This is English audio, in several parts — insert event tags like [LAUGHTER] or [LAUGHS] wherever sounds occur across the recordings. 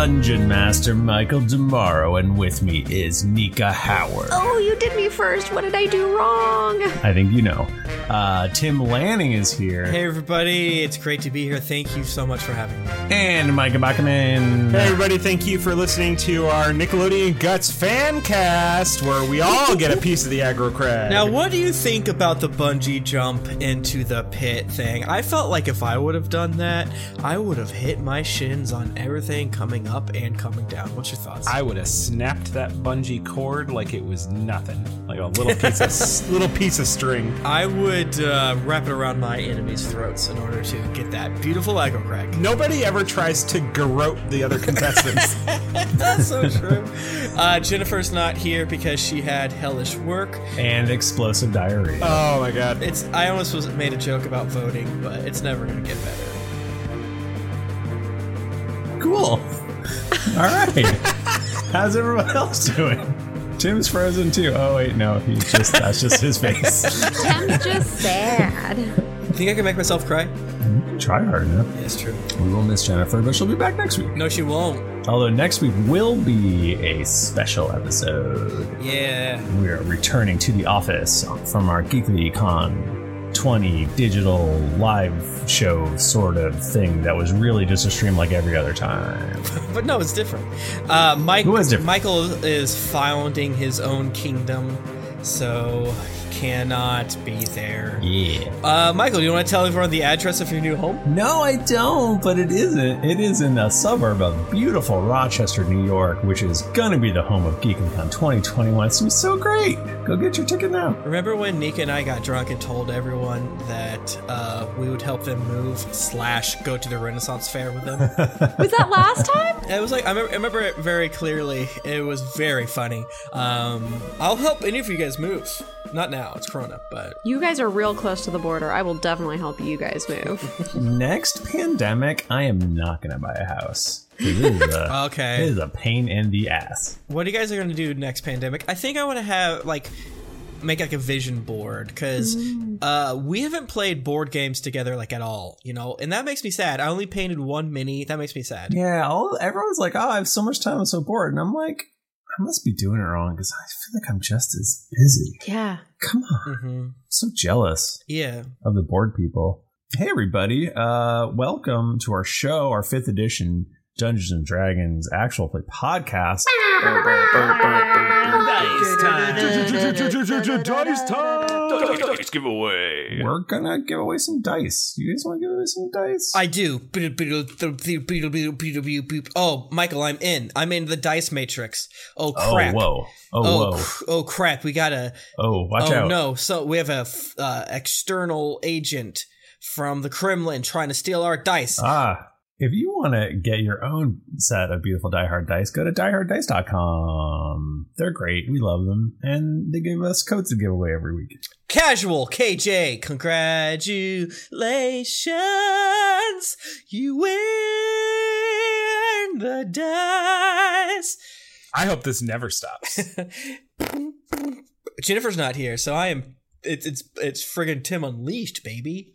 Dungeon Master Michael Demaro, and with me is Nika Howard. Oh, you did me first. What did I do wrong? I think you know. Uh, Tim Lanning is here. Hey everybody, it's great to be here. Thank you so much for having me. And Micah Bachman. Hey everybody, thank you for listening to our Nickelodeon Guts fan cast, where we all get a piece of the Aggro Crag. Now, what do you think about the bungee jump into the pit thing? I felt like if I would have done that, I would have hit my shins on everything coming up and coming down. What's your thoughts? I would have snapped that bungee cord like it was nothing, like a little piece of [LAUGHS] little piece of string. I would uh, wrap it around my enemies' throats in order to get that beautiful Aggro Crag. Nobody ever tries to garrote the other contestants. [LAUGHS] That's so true. Uh, Jennifer's not here because she had hellish work. And explosive diarrhea. oh my god. It's I almost was made a joke about voting, but it's never gonna get better. Cool. [LAUGHS] All right. How's everyone else doing? Tim's frozen too. Oh wait, no, he's just that's just his face. [LAUGHS] Tim's just sad. Think I can make myself cry? Try hard enough. Yeah, it's true. We will miss Jennifer, but she'll be back next week. No, she won't. Although next week will be a special episode. Yeah. We are returning to the office from our Geekly Con 20 digital live show sort of thing that was really just a stream like every other time. [LAUGHS] But no, it's different. Uh, Mike, Who is different? Michael is founding his own kingdom, so cannot be there. Yeah. Uh, Michael, do you want to tell everyone the address of your new home? No, I don't, but it isn't. It is in a suburb of beautiful Rochester, New York, which is gonna be the home of GeeklyCon 2021. It's gonna be so great. Go get your ticket now. Remember when Nika and I got drunk and told everyone that uh, we would help them move slash go to the Renaissance Fair with them? [LAUGHS] Was that last time? [LAUGHS] it was like I remember, I remember it very clearly. It was very funny. Um, I'll help any of you guys move. Not now, it's Corona, but You guys are real close to the border. I will definitely help you guys move. [LAUGHS] Next pandemic, I am not gonna buy a house. It is a, [LAUGHS] Okay. It is a pain in the ass. what are you guys are gonna do next pandemic? I think I want to have like make like a vision board because uh, we haven't played board games together like at all, you know, and that makes me sad. I only painted one mini. That makes me sad. Yeah, all everyone's like, "Oh, I have so much time. I'm so bored," and I'm like, "I must be doing it wrong because I feel like I'm just as busy." yeah. Come on, hmm I'm so jealous Yeah. of the bored people. Hey, everybody! Uh, welcome to our show, our fifth edition Dungeons and Dragons actual play podcast. Dice time! Dice giveaway. We're gonna give away some dice. You guys want to give away some dice? I do. Oh, Michael, I'm in. I'm in the dice matrix. Oh oh, crap. whoa! Oh, Oh, whoa! cr- oh crap. We gotta. Oh, watch oh out! no. So we have a f- uh, external agent from the Kremlin trying to steal our dice. Ah, if you want to get your own set of beautiful Die Hard dice, go to dieharddice.com. They're great. We love them. And they give us codes to give away every week. Casual KJ, congratulations. You win the dice. I hope this never stops. [LAUGHS] Jennifer's not here, so I am. It's it's it's friggin' Tim Unleashed, baby.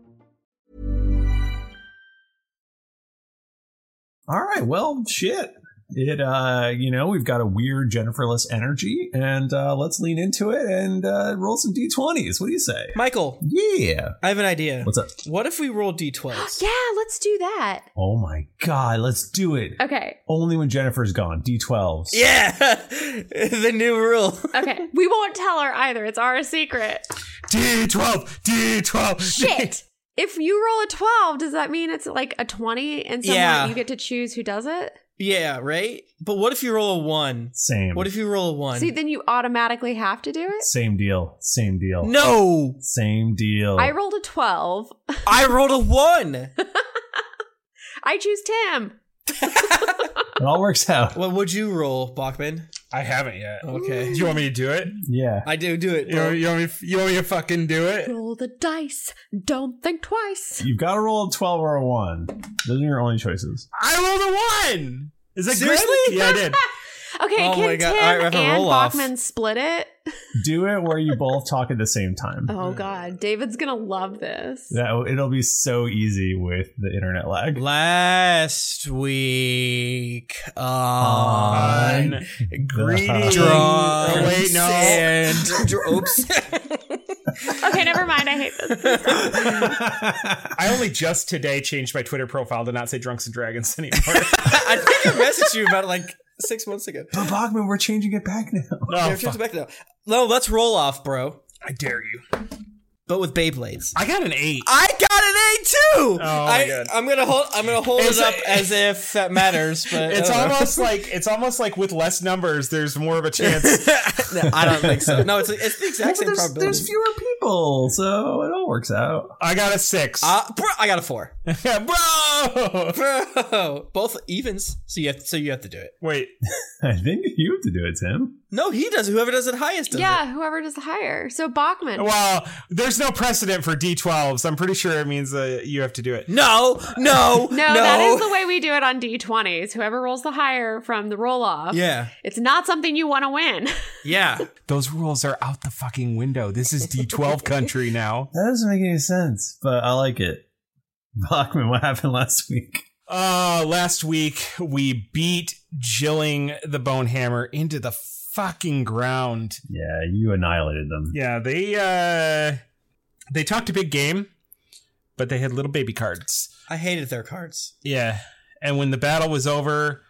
All right, well, shit. It uh, you know, we've got a weird Jenniferless energy, and uh, let's lean into it and uh, roll some d20s. What do you say, Michael? Yeah. I have an idea. What's up? What if we roll d12s? [GASPS] Yeah, let's do that. Oh my god, let's do it. Okay. Only when Jennifer's gone. D12s. Yeah, [LAUGHS] the new rule. [LAUGHS] Okay. we won't tell her either. It's our secret. D12, D12. Shit. If you roll a 12, does that mean it's like a 20 and someone Yeah. you get to choose who does it? Yeah, right. But what if you roll a one? Same. What if you roll a one? See, then you automatically have to do it? Same deal. Same deal. no, Same deal. I rolled a 12. I rolled a one. [LAUGHS] I choose Tim. [LAUGHS] it all works out. What would you roll, Bachman? I haven't yet. Okay, Do you want me to do it? Yeah. I do do it. You bro. want, you, want me, you want me to fucking do it? Roll the dice. Don't think twice. You've got to roll a 12 or a 1. Those are your only choices. I rolled a one. Is that Seriously? good? Yeah, I did. [LAUGHS] Okay, Oh can my Tim All right, we have a and roll-off. Bachman split it? [LAUGHS] Do it where you both talk at the same time. Oh God, David's gonna love this. That, it'll be so easy with the internet lag. Last week on On Greedy. the- drunks Oh, wait, no. and [LAUGHS] oops. [LAUGHS] Okay, never mind. I hate this. I only just today changed my Twitter profile to not say Drunks and Dragons anymore. I think I messaged you about like six months ago. But Bachman, we're changing it back now. oh, Yeah, fuck. change it back now. No, let's roll off, bro. I dare you. But with Beyblades. I got an eight. I got an A too. Oh, my I, God. I'm gonna hold. I'm gonna hold It's it up a- as if that matters. [LAUGHS] But It's I don't know. almost like it's almost like with less numbers, there's more of a [LAUGHS] chance. No, I don't think so. No, it's it's the exact Well, same there's, probability. there's fewer people, so it all works out. I got a six. Uh, bro, I got a four. [LAUGHS] Bro! Bro, both evens. So you have so you have to do it. Wait, [LAUGHS] I think you have to do it, Tim. No, he does. Whoever does it highest does yeah, it. whoever does the higher. So Bachman. well, there's no precedent for D12s. I'm pretty sure it means that you have to do it. No, no, [LAUGHS] no, that is the way we do it on D20s. Whoever rolls the higher from the roll off. Yeah, It's not something you want to win. yeah. Those rules are out the fucking window. This is D12 country now. [LAUGHS] That doesn't make any sense, but I like it. [LAUGHS] Bachman, what happened last week? Uh, last week we beat Jilling the Bonehammer into the fucking ground. Yeah, you annihilated them. Yeah, they uh they talked a big game, but they had little baby cards. I hated their cards. Yeah. And when the battle was over,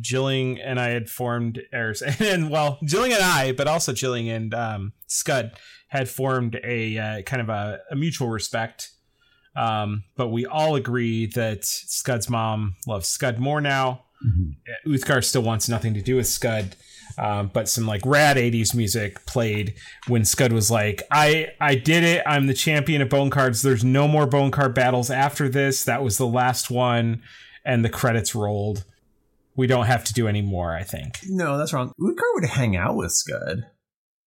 Jilling and I had formed or [LAUGHS] and well, Jilling and I, but also Jilling and um Scud had formed a uh, kind of a, a mutual respect. Um, but we all agree that Scud's mom loves Scud more now. Uthgar still wants nothing to do with Scud. Um, but some like rad 80s music played when Scud was like, I, I did it. I'm the champion of bone cards. There's no more bone card battles after this. That was the last one. And the credits rolled. We don't have to do any more, I think. No, that's wrong. Uthgar would hang out with Scud.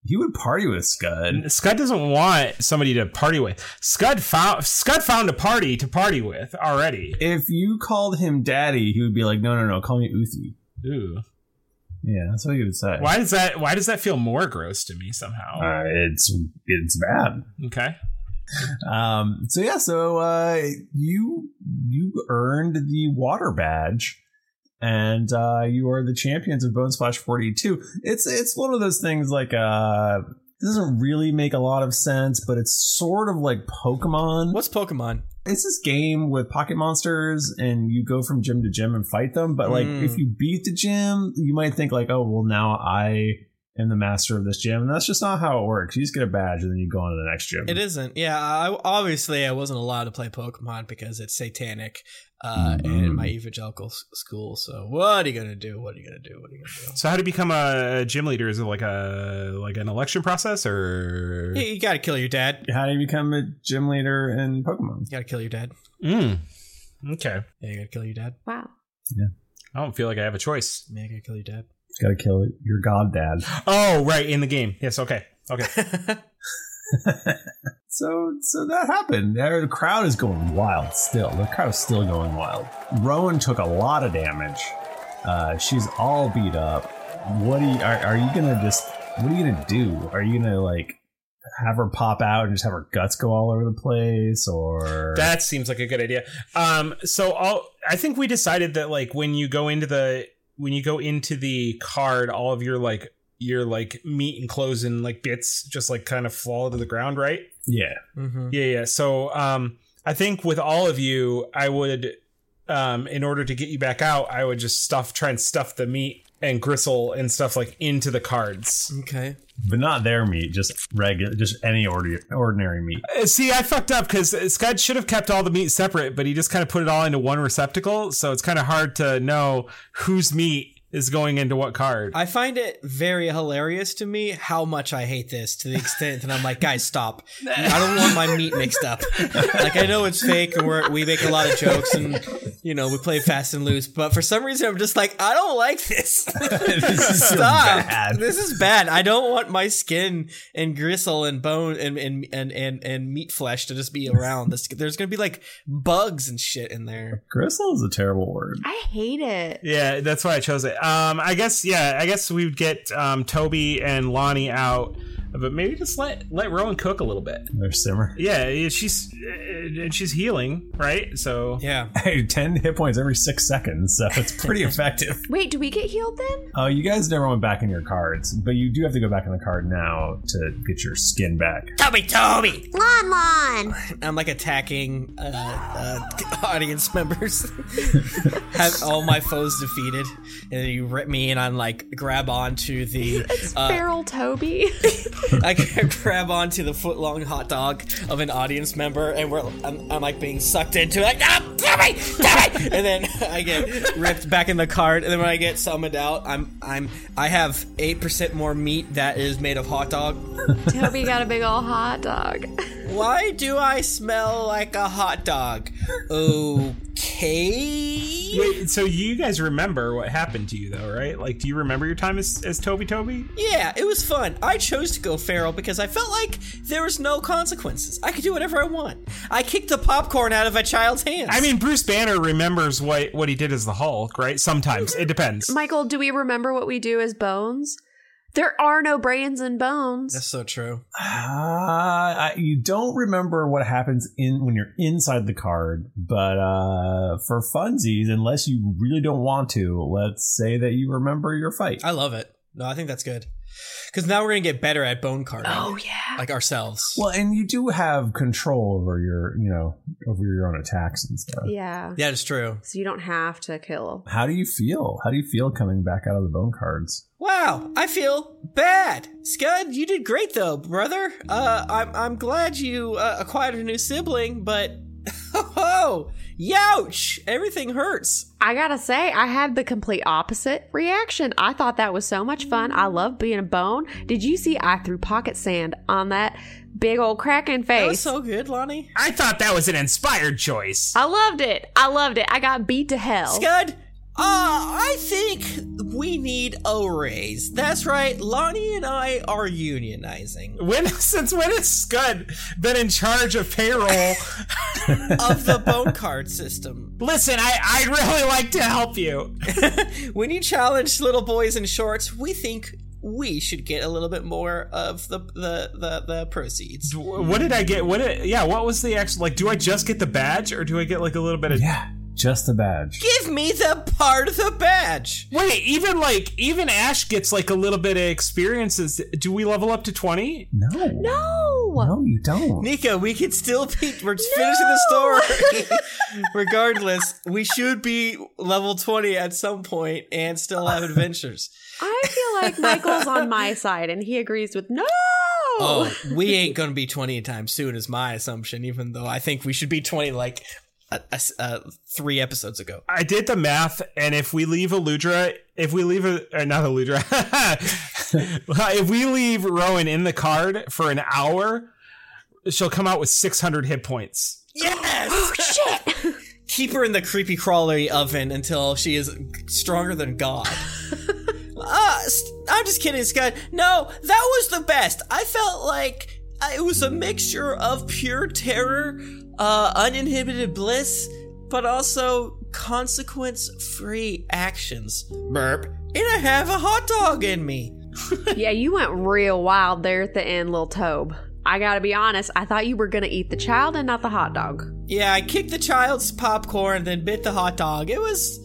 He would party with Scud. Scud doesn't want somebody to party with. Scud found Scud found a party to party with already. If you called him daddy, he would be like, no, no, no, call me Uthi. Ooh. Yeah, that's what he would say. Why does that why does that feel more gross to me somehow? Uh, it's it's bad. Okay. Um, so yeah, so uh, you you earned the water badge, and uh, you are the champions of Bone Splash 42. It's it's one of those things like uh, doesn't really make a lot of sense, but it's sort of like Pokemon. What's Pokemon? It's this game with pocket monsters, and you go from gym to gym and fight them. But like, Mm. if you beat the gym, you might think like, oh, well, now I am the master of this gym, and that's just not how it works. You just get a badge, and then you go on to the next gym. It isn't. Yeah, I, obviously I wasn't allowed to play Pokemon because it's satanic uh, in my evangelical s- school. So what are you gonna do? What are you gonna do? What are you gonna do? So how do you become a gym leader? Is it like a like an election process or? You, you gotta kill your dad. How do you become a gym leader in Pokemon? You gotta kill your dad. Mm. Okay. Yeah, you gotta kill your dad. Wow. Yeah. I don't feel like I have a choice. Yeah, you gotta kill your dad. Got to kill your god dad. Oh, right in the game. Yes. Okay. Okay. [LAUGHS] So, so that happened. The crowd is going wild still. The crowd is still going wild. Rowan took a lot of damage. Uh, she's all beat up. What do you? Are, are you gonna just? What are you gonna do? Are you gonna like have her pop out and just have her guts go all over the place, or That seems like a good idea. Um, so all I think we decided that like when you go into the when you go into the card, all of your like your like meat and clothes and like bits just like kind of fall to the ground, right? yeah? Mm-hmm. Yeah, yeah. So um, I think with all of you, I would, um, in order to get you back out, I would just stuff try and stuff the meat and gristle and stuff like into the cards. Okay. But not their meat, just regular, just any ordi- ordinary meat. Uh, See, I fucked up because Scott should have kept all the meat separate, but he just kind of put it all into one receptacle. So it's kind of hard to know whose meat is going into what card. I find it very hilarious to me how much I hate this to the extent that I'm like, guys, stop. I don't want my meat mixed up. Like, I know it's fake and we're, we make a lot of jokes and, you know, we play fast and loose, but for some reason I'm just like, I don't like this. [LAUGHS] This is so Stop. bad. This is bad. I don't want my skin and gristle and bone and, and, and, and, and meat flesh to just be around. This, there's going to be like bugs and shit in there. Gristle is a terrible word. I hate it. Yeah, that's why I chose it. Um, I guess yeah, I guess we would get um Toby and Lonnie out, but maybe just let let Rowan cook a little bit. Their simmer. Yeah, yeah, she's uh, and she's healing, right? So Yeah. [LAUGHS] Hey, ten hit points every six seconds, so it's pretty [LAUGHS] effective. Wait, do we get healed then? Oh, you guys never went back in your cards, but you do have to go back in the card now to get your skin back. Toby, Toby! Lon Lon! [LAUGHS] I'm like attacking uh, uh, audience members. Have all my foes defeated, and then you rip me, and I'm like grab onto the. It's Uh, Feral Toby. [LAUGHS] I can grab onto the foot long hot dog of an audience member, and we're I'm, I'm like being sucked into it. Ah, Toby, Toby! [LAUGHS] and then [LAUGHS] I get ripped back in the card, and then when I get summoned out, I'm I'm I have eight percent more meat that is made of hot dog. Toby got a big old hot dog. Why do I smell like a hot dog? Okay. Wait, so you guys remember what happened to you though, right? Like, do you remember your time as, as Toby Toby? Yeah, it was fun. I chose to go feral because I felt like there was no consequences. I could do whatever I want. I kicked the popcorn out of a child's hands. I mean, Bruce Banner remembers what what he did as the Hulk, right? Sometimes it depends. Michael, do we remember what we do as bones? There are no brains and bones. that's so true. Uh, I, you don't remember what happens in when you're inside the card, but uh, for funsies, unless you really don't want to, let's say that you remember your fight. I love it. No, I think that's good. Because now we're gonna get better at bone carding. Oh yeah. like ourselves. Well, and you do have control over your, you know, over your own attacks and stuff. Yeah. Yeah, it's true. So you don't have to kill. How do you feel? How do you feel coming back out of the bone cards? Wow, I feel bad. Scud, you did great though, brother. Uh, I'm I'm glad you uh, acquired a new sibling, but [LAUGHS] youch! Everything hurts. I gotta say, I had the complete opposite reaction. I thought that was so much fun. I love being a bone. Did you see I threw pocket sand on that big old kraken face? That was so good, Lonnie. I thought that was an inspired choice. I loved it. I loved it. I got beat to hell. Scud, uh, I think we need a raise. That's right, Lonnie and I are unionizing When [LAUGHS] since when has Scud been in charge of payroll? [LAUGHS] of the bone card system. Listen, I I'd really like to help you. [LAUGHS] When you challenge little boys in shorts, we think we should get a little bit more of the the the, the proceeds. What did I get? What? Did, yeah, what was the actual like? Do I just get the badge, or do I get like a little bit of? Yeah. Just the badge. Give me the part of the badge. Wait, even like even Ash gets like a little bit of experiences. Do we level up to twenty? No. No. No, you don't. Nika, we could still be. We're just finishing the story. [LAUGHS] Regardless, we should be level 20 at some point and still have adventures. [LAUGHS] I feel like Michael's on my side and he agrees with no. Oh, we ain't going to be 20 anytime soon, is my assumption, even though I think we should be 20 like uh, uh, three episodes ago. I did the math, and if we leave Aludra, if we leave a uh, not Aludra, [LAUGHS] if we leave Rowan in the card for an hour, she'll come out with 600 hit points. Yes! [GASPS] Oh, shit! [LAUGHS] Keep her in the creepy crawlery oven until she is stronger than God. [LAUGHS] uh, I'm just kidding, Scott. No, that was the best. I felt like it was a mixture of pure terror, uh, uninhibited bliss, but also consequence free actions. Burp. And I have a hot dog in me. [LAUGHS] yeah, you went real wild there at the end, little Tobe. I gotta be honest, I thought you were gonna eat the child and not the hot dog. Yeah, I kicked the child's popcorn, then bit the hot dog. It was.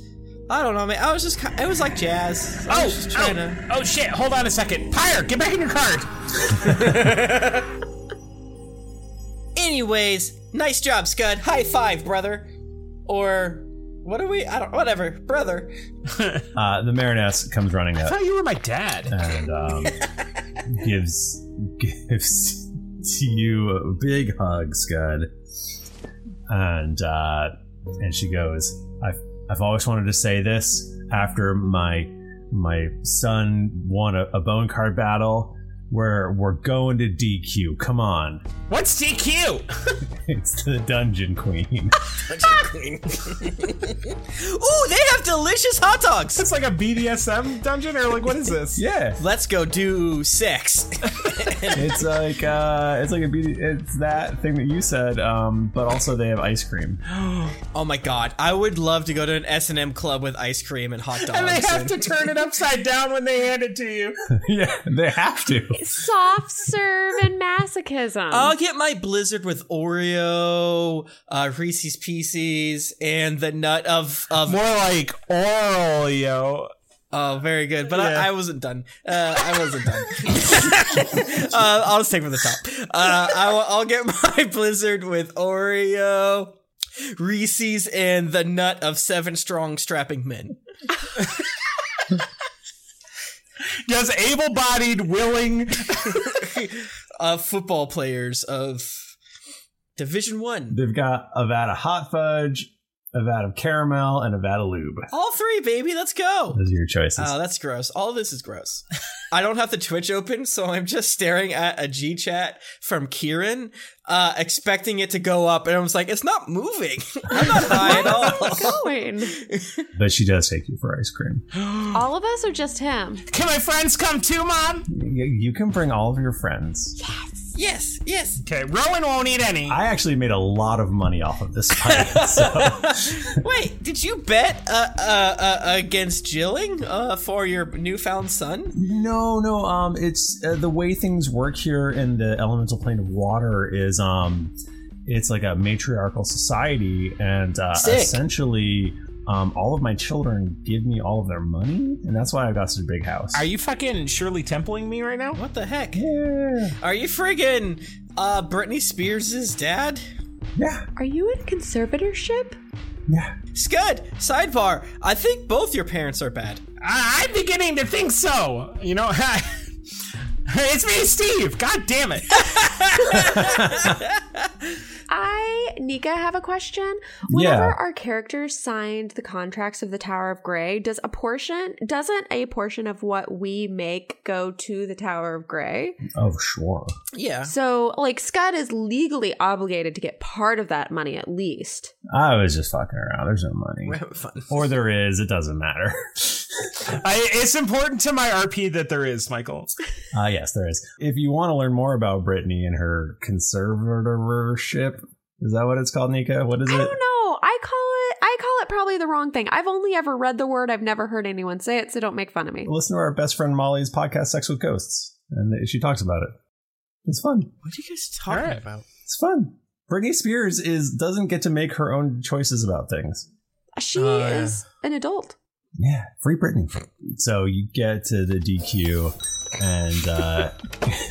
I don't know, man. I was just. It was like jazz. I oh, was just trying oh, to. oh shit! Hold on a second. Pyre, get back in your cart. [LAUGHS] Anyways, nice job, Scud. High five, brother. Or what are we? I don't. Whatever, brother. [LAUGHS] uh, the Mariness comes running I up thought you were my dad. and um, [LAUGHS] gives gives to you a big hug, Scud. And uh, and she goes, "I've I've always wanted to say this after my my son won a, a bone card battle." We're we're going to DQ. Come on. What's DQ? [LAUGHS] it's the Dungeon Queen. [LAUGHS] Dungeon Queen. [LAUGHS] Ooh, they have delicious hot dogs. It's like a BDSM dungeon, or like what is this? yeah. Let's go do sex. it's like uh it's like a beauty it's that thing that you said um but also they have ice cream [GASPS] oh my god i would love to go to an s&m club with ice cream and hot dogs And they have to turn it upside down when they hand it to you. yeah they have to Soft serve and masochism. I'll get my Blizzard with Oreo, uh, Reese's Pieces, and the nut of of More like Oreo. Oh, very good. But Yeah. I, I wasn't done. Uh, I wasn't done. [LAUGHS] uh, I'll just take from the top. Uh, I will, I'll get [LAUGHS] my Blizzard with Oreo, Reese's, and the nut of seven strong strapping men. [LAUGHS] Does able-bodied, willing, [LAUGHS] uh, football players of Division One. they've got a vat of hot fudge a vat of caramel and a vat of lube All three, baby. Let's go. those are your choices Oh, that's gross. All this is gross. [LAUGHS] I don't have the Twitch open, so I'm just staring at a G chat from Kieran, uh, expecting it to go up, and I was like, it's not moving. [LAUGHS] I'm not [LAUGHS] high at all. going? [LAUGHS] but she does take you for ice cream [GASPS] All of us or just him? can my friends come too, Mom? you, you can bring all of your friends Yes, yes. Yes. Okay, Rowan won't eat any. i actually made a lot of money off of this fight [LAUGHS] so [LAUGHS] Wait, did you bet uh, uh, uh, against Jilling uh, for your newfound son? No, no. Um, it's uh, the way things work here in the elemental plane of water is um, it's like a matriarchal society, and uh, essentially, um, all of my children give me all of their money, and that's why I've got such a big house. Are you fucking Shirley Templing me right now? What the heck? Yeah, Are you friggin' uh, Britney Spears' dad? yeah, Are you in conservatorship? yeah. Scud, sidebar. I think both your parents are bad. I- I'm beginning to think so. You know, [LAUGHS] it's me, Steve. God damn it. [LAUGHS] [LAUGHS] I, Nika, have a question. Whenever Yeah. our characters signed the contracts of the Tower of Grey, does a portion, doesn't a portion of what we make go to the Tower of Grey? Oh, sure. Yeah. So, like, Scott is legally obligated to get part of that money at least. I was just fucking around. There's no money, We're having fun. or there is. It doesn't matter. [LAUGHS] I, it's important to my RP that there is, Michael. Ah, yes, there is. If you want to learn more about Brittany and her conservatorship, is that what it's called, Nika? What is I it? don't know. I call it, I call it probably the wrong thing. I've only ever read the word. I've never heard anyone say it, so don't make fun of me. Listen to our best friend Molly's podcast, Sex with Ghosts, and she talks about it. It's fun. What are you guys talking Alright. about? It's fun. Britney Spears is doesn't get to make her own choices about things. She oh, yeah. is an adult. Yeah, free Britney. So you get to the DQ, and uh,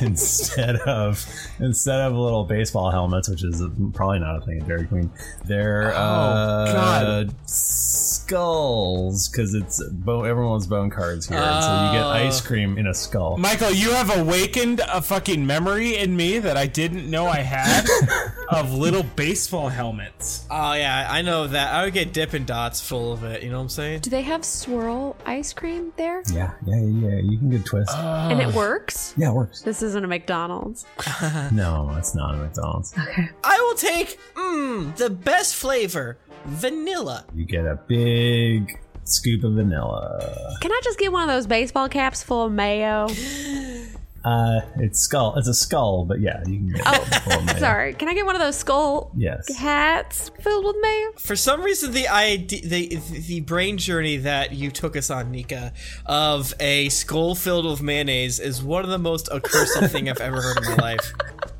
[LAUGHS] instead of instead of little baseball helmets, which is probably not a thing at Dairy Queen, they're Oh, uh, God. skulls because it's bone, everyone's bone cards here, and so you get ice cream in a skull. Michael, you have awakened a fucking memory in me that I didn't know I had [LAUGHS] of little baseball helmets. Oh yeah, I know that. I would get Dippin' Dots full of it. You know what I'm saying? Do they have swirl ice cream there? yeah, yeah, yeah. You can get a twist. [GASPS] And it works? yeah, it works. This isn't a McDonald's. [LAUGHS] No, it's not a McDonald's. Okay. I will take mmm the best flavor, vanilla. You get a big scoop of vanilla. Can I just get one of those baseball caps full of mayo? [GASPS] [LAUGHS] Uh, it's skull. It's a skull, but yeah, you can get. Oh, it full of mayo. Sorry. Can I get one of those skull Yes. hats filled with mayo? For some reason, the idea, the the brain journey that you took us on, Nika, of a skull filled with mayonnaise is one of the most accursed [LAUGHS] thing I've ever heard in my life.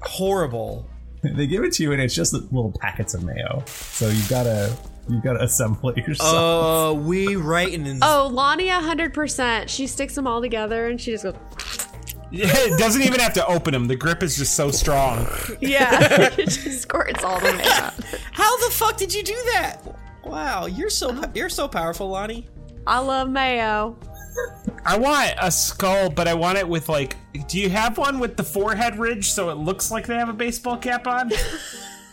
Horrible. They give it to you, and it's just little packets of mayo. So you gotta you gotta assemble it yourself. Oh, we writing in. Oh, Lonnie, 100%. She sticks them all together and she just goes, [LAUGHS] it doesn't even have to open them. The grip is just so strong. yeah. [LAUGHS] [LAUGHS] it just squirts all the mayo. How the fuck did you do that? Wow, you're so you're so powerful, Lonnie. I love mayo. I want a skull, but I want it with like. Do you have one with the forehead ridge so it looks like they have a baseball cap on?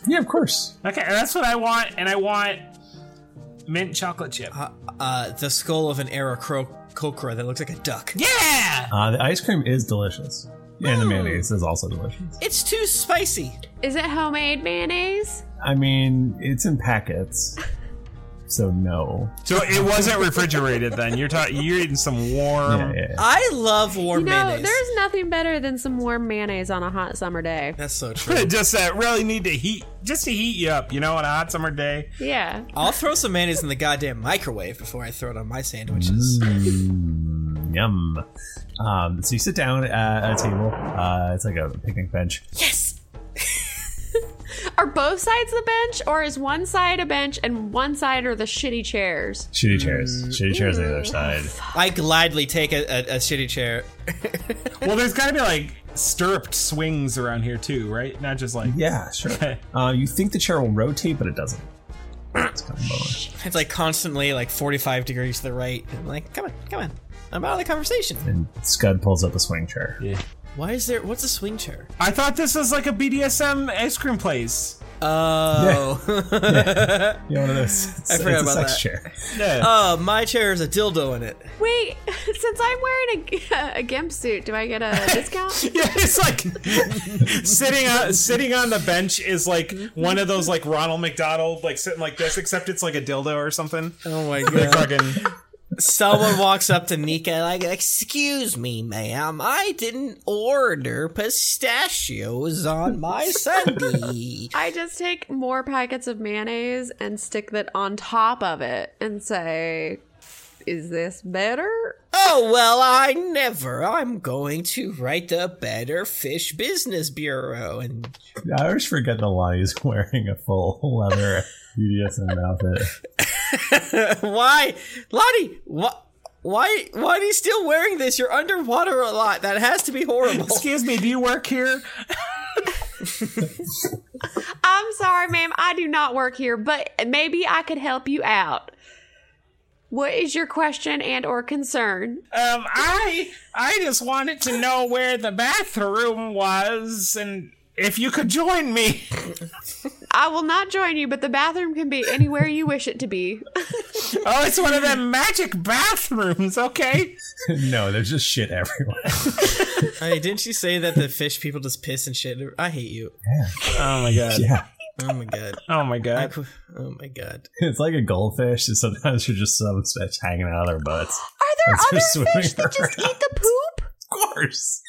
yeah, of course. Okay, that's what I want, and I want mint chocolate chip. Uh, uh, the skull of an Aarakocra that looks like a duck. Yeah. Uh, the ice cream is delicious, and the mayonnaise is also delicious. It's too spicy. Is it homemade mayonnaise? I mean, it's in packets, [LAUGHS] so no. So it wasn't refrigerated then. You're talking. You're eating some warm. Yeah, yeah, yeah. I love warm You know, mayonnaise. there's nothing better than some warm mayonnaise on a hot summer day. That's so [LAUGHS] true. just that really need to heat, just to heat you up. You know, on a hot summer day. Yeah. I'll throw some mayonnaise in the goddamn microwave before I throw it on my sandwiches. Mm, yum. Um, so you sit down at a table. Uh, it's like a picnic bench. Yes. Are both sides the bench, or is one side a bench and one side are the shitty chairs? Shitty chairs. Shitty chairs on the other side. I gladly take a, a, a shitty chair. [LAUGHS] Well, there's got to be like stirruped swings around here too, right? Not just like Yeah, sure. Uh, you think the chair will rotate, but it doesn't. It's kind of bummer. It's like constantly like 45 degrees to the right. I'm like, come on, come on. I'm out of the conversation. And Scud pulls up a swing chair. Yeah. Why is there? What's a swing chair? I thought this was like a BDSM ice cream place. Oh. Yeah, one of those. It's, I forgot it's a about sex that. chair. Yeah. Oh, my chair has a dildo in it. Wait, [LAUGHS] since I'm wearing a, [LAUGHS] a gimp suit, do I get a [LAUGHS] discount? Yeah, it's like sitting on sitting on the bench is like one of those like Ronald McDonald like sitting like this, except it's like a dildo or something. Oh my god. fucking Someone walks up to Nika like, excuse me, ma'am, I didn't order pistachios on my sundae. [LAUGHS] I just take more packets of mayonnaise and stick that on top of it and say, is this better? oh, well, I never. I'm going to write the Better Fish Business Bureau. And I always forget that Lonnie's [LAUGHS] wearing a full leather [LAUGHS] BDSM outfit. [LAUGHS] why? Lottie, what? Why, why are you still wearing this? You're underwater a lot. That has to be horrible. Excuse me, do you work here? [LAUGHS] I'm sorry, ma'am. I do not work here, but maybe I could help you out. What is your question and or concern? Um, I I just wanted to know where the bathroom was and if you could join me. [LAUGHS] I will not join you, but the bathroom can be anywhere you wish it to be. [LAUGHS] Oh, it's one of them magic bathrooms, okay? [LAUGHS] no, there's just shit everywhere. [LAUGHS] Hey, didn't you say that the fish people just piss and shit? I hate you. Oh my god. yeah. Oh my god. Oh my god. qu- oh my god. It's like a goldfish, and sometimes you're just some fish hanging out of their butts. Are there That's other just swimming fish that just eat the poop? Of course.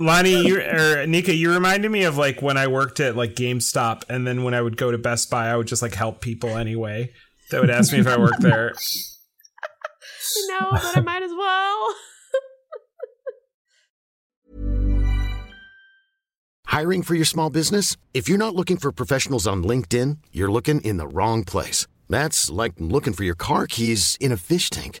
Lonnie, you or Nika, you reminded me of like when I worked at like GameStop, and then when I would go to Best Buy, I would just like help people anyway. That would ask me if I worked there. [LAUGHS] No, but I might as well. [LAUGHS] Hiring for your small business? If you're not looking for professionals on LinkedIn, you're looking in the wrong place. That's like looking for your car keys in a fish tank.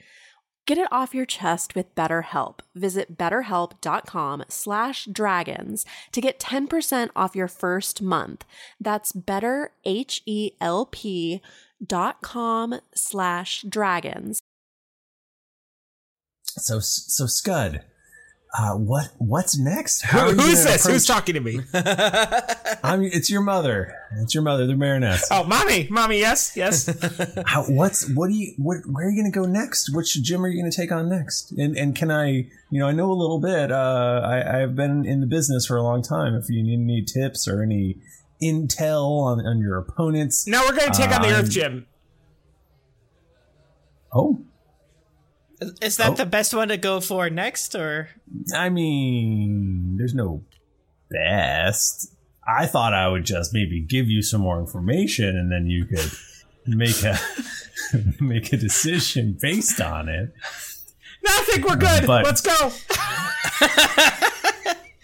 Get it off your chest with BetterHelp. Visit betterhelp.com slash dragons to get 10% off your first month. That's betterhelp.com slash dragons. So, so Scud, uh, what what's next? Who, who's this? Who's talking to me? [LAUGHS] I'm. It's your mother. It's your mother, the Marinette. oh, mommy, mommy, yes, yes. [LAUGHS] How, what's what do you what, where are you going to go next? Which gym are you going to take on next? And and can I you know I know a little bit. Uh, I I've been in the business for a long time. If you need any tips or any intel on, on your opponents, now we're going to take on the uh, Earth Gym. Oh, Is- that Oh. the best one to go for next, or I mean, there's no best. I thought I would just maybe give you some more information, and then you could make a [LAUGHS] make a decision based on it. No, I think we're good. But- Let's go. [LAUGHS]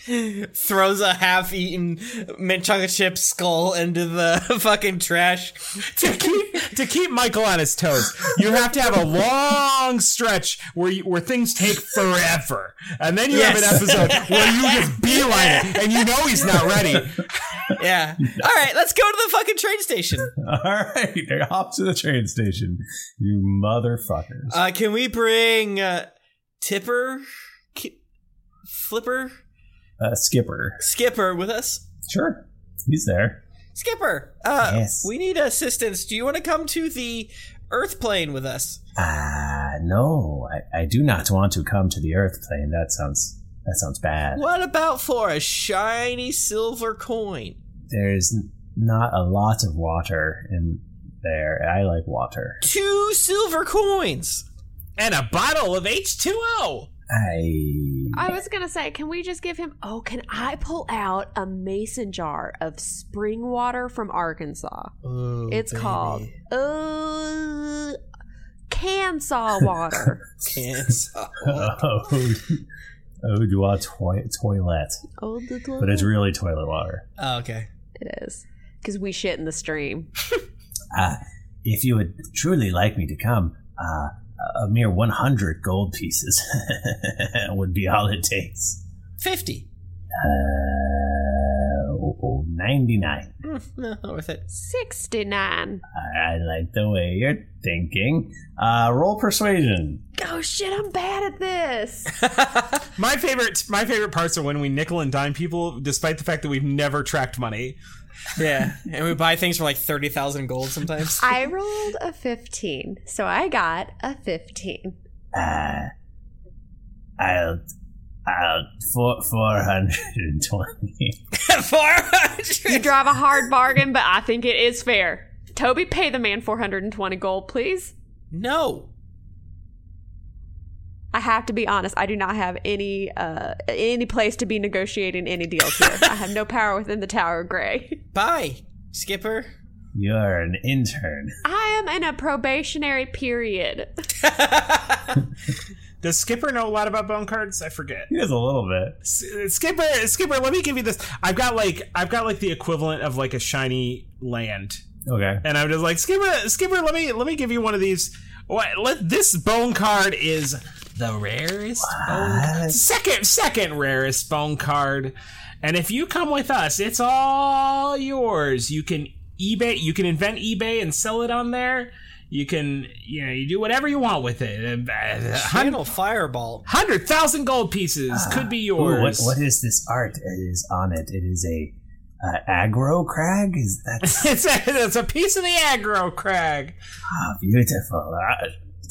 [LAUGHS] throws a half-eaten mint chocolate chip skull into the [LAUGHS] fucking trash? to keep to keep Michael on his toes, you have to have a long stretch where you, where things take forever, and then you have an episode where you just [LAUGHS] beeline it, and you know he's not ready. Yeah. All right, let's go to the fucking train station. All right, hop to the train station, you motherfuckers. Uh, can we bring uh, Tipper, Ki- Flipper, Uh, Skipper, Skipper with us? sure, he's there. Skipper, uh, Yes. we need assistance. Do you want to come to the Earth plane with us? Ah, no, I, I do not want to come to the Earth plane. That sounds that sounds bad. What about for a shiny silver coin? There's not a lot of water in there. I like water. Two silver coins. And a bottle of H2O. I. I was gonna say, can we just give him? Oh, can I pull out a mason jar of spring water from Arkansas? Ooh, it's baby. called uh, Cansaw water. [LAUGHS] Cancer. Oh, oh, du want toi- toilet. oh, the But it's really toilet water. Oh, okay. It is because we shit in the stream. [LAUGHS] Uh, if you would truly like me to come, uh, a mere 100 gold pieces [LAUGHS] would be all it takes. 50. Uh, oh, oh, 99. Mm, no, not worth it. Sixty-nine. I, I like the way you're thinking. Uh, roll persuasion. Oh shit! I'm bad at this. [LAUGHS] My favorite, my favorite parts are when we nickel and dime people, despite the fact that we've never tracked money. Yeah, and we buy things for like 30,000 gold sometimes. [LAUGHS] I rolled a fifteen, so I got a fifteen. Uh, I'll, I'll, four, 420. 400. [LAUGHS] You drive a hard bargain, but I think it is fair. Toby, pay the man four hundred and twenty gold, please. No. I have to be honest. I do not have any uh any place to be negotiating any deals here. I have no power within the Tower of Grey. [LAUGHS] Bye, Skipper. You're an intern. I am in a probationary period. [LAUGHS] Does Skipper know a lot about bone cards? I forget. He does a little bit. S- Skipper, Skipper, let me give you this. I've got like, I've got like the equivalent of like a shiny land, Okay. and I'm just like, Skipper, Skipper, let me, let me give you one of these. What? Let this bone card is the rarest bone, second, second rarest bone card, and if you come with us, it's all yours. You can eBay, you can invent eBay and sell it on there. You can, you know, you do whatever you want with it. And, uh, Channel Fireball. Hundred thousand gold pieces could be Ooh, what, yours. what is this art? It is on it. It is a uh, aggro crag. Is that [LAUGHS] it's, a, it's a piece of the aggro crag. ah, beautiful? Uh,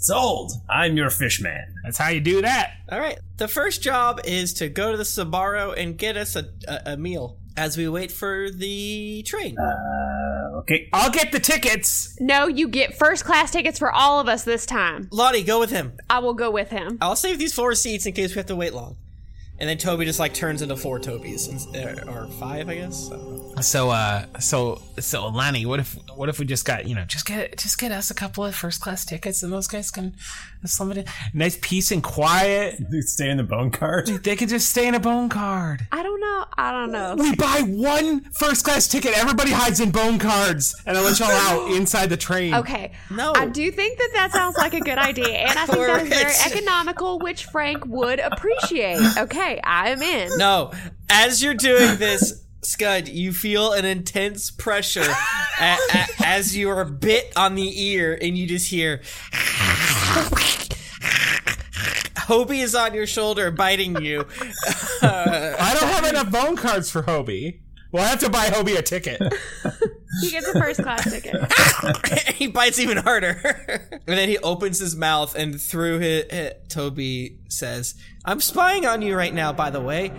sold. I'm your fish man. That's how you do that. All right. The first job is to go to the Sbarro and get us a, a, a meal as we wait for the train. Uh, okay. I'll get the tickets. No, you get first class tickets for all of us this time. Lottie, go with him. I will go with him. I'll save these four seats in case we have to wait long. And then Toby just like turns into four Tobys uh, or five, I guess. So, uh, so, so, Lonnie, what if, what if we just got, you know, just get, just get us a couple of first class tickets, and those guys can slum it. Nice peace and quiet. [LAUGHS] Stay in the bone card. They can just stay in a bone card. I don't know. I don't know. We buy one first class ticket. Everybody hides in bone cards, and I let y'all [LAUGHS] out inside the train. Okay. No. I do think that that sounds like a good idea, and I think that is very [LAUGHS] economical, which Frank would appreciate. Okay, I am in. No, as you're doing this, Scud, you feel an intense pressure a- a- as you are bit on the ear, and you just hear. Hobie is on your shoulder, biting you. I don't have enough bone cards for Hobie. We'll have to buy Hobie a ticket. [LAUGHS] He gets a first class ticket. [LAUGHS] he bites even harder. and then he opens his mouth, and through it, it, Toby says, I'm spying on you right now, by the way.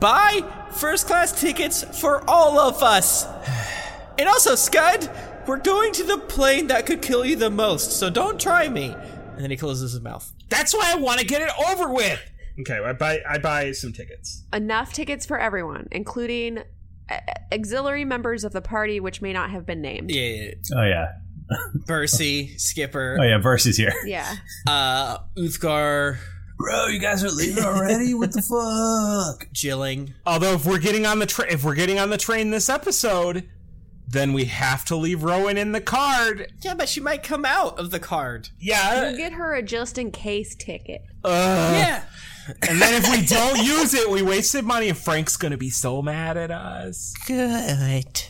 Buy first class tickets for all of us. [SIGHS] And also, Scud, we're going to the plane that could kill you the most, so don't try me. And then he closes his mouth. That's why I want to get it over with. Okay, I buy I buy some tickets. Enough tickets for everyone, including uh, auxiliary members of the party, which may not have been named. Yeah, yeah, yeah. Oh yeah. [LAUGHS] Bercy, Skipper, Oh yeah. Versus here. Yeah. uh, Uthgar, Bro, you guys are leaving already. what the fuck? Jilling. Although if we're getting on the train, if we're getting on the train this episode, then we have to leave Rowan in the card. Yeah, but she might come out of the card. Yeah. We'll get her a just in case ticket. Uh, Yeah. And then if we don't use it, we wasted money, and Frank's gonna be so mad at us. Good.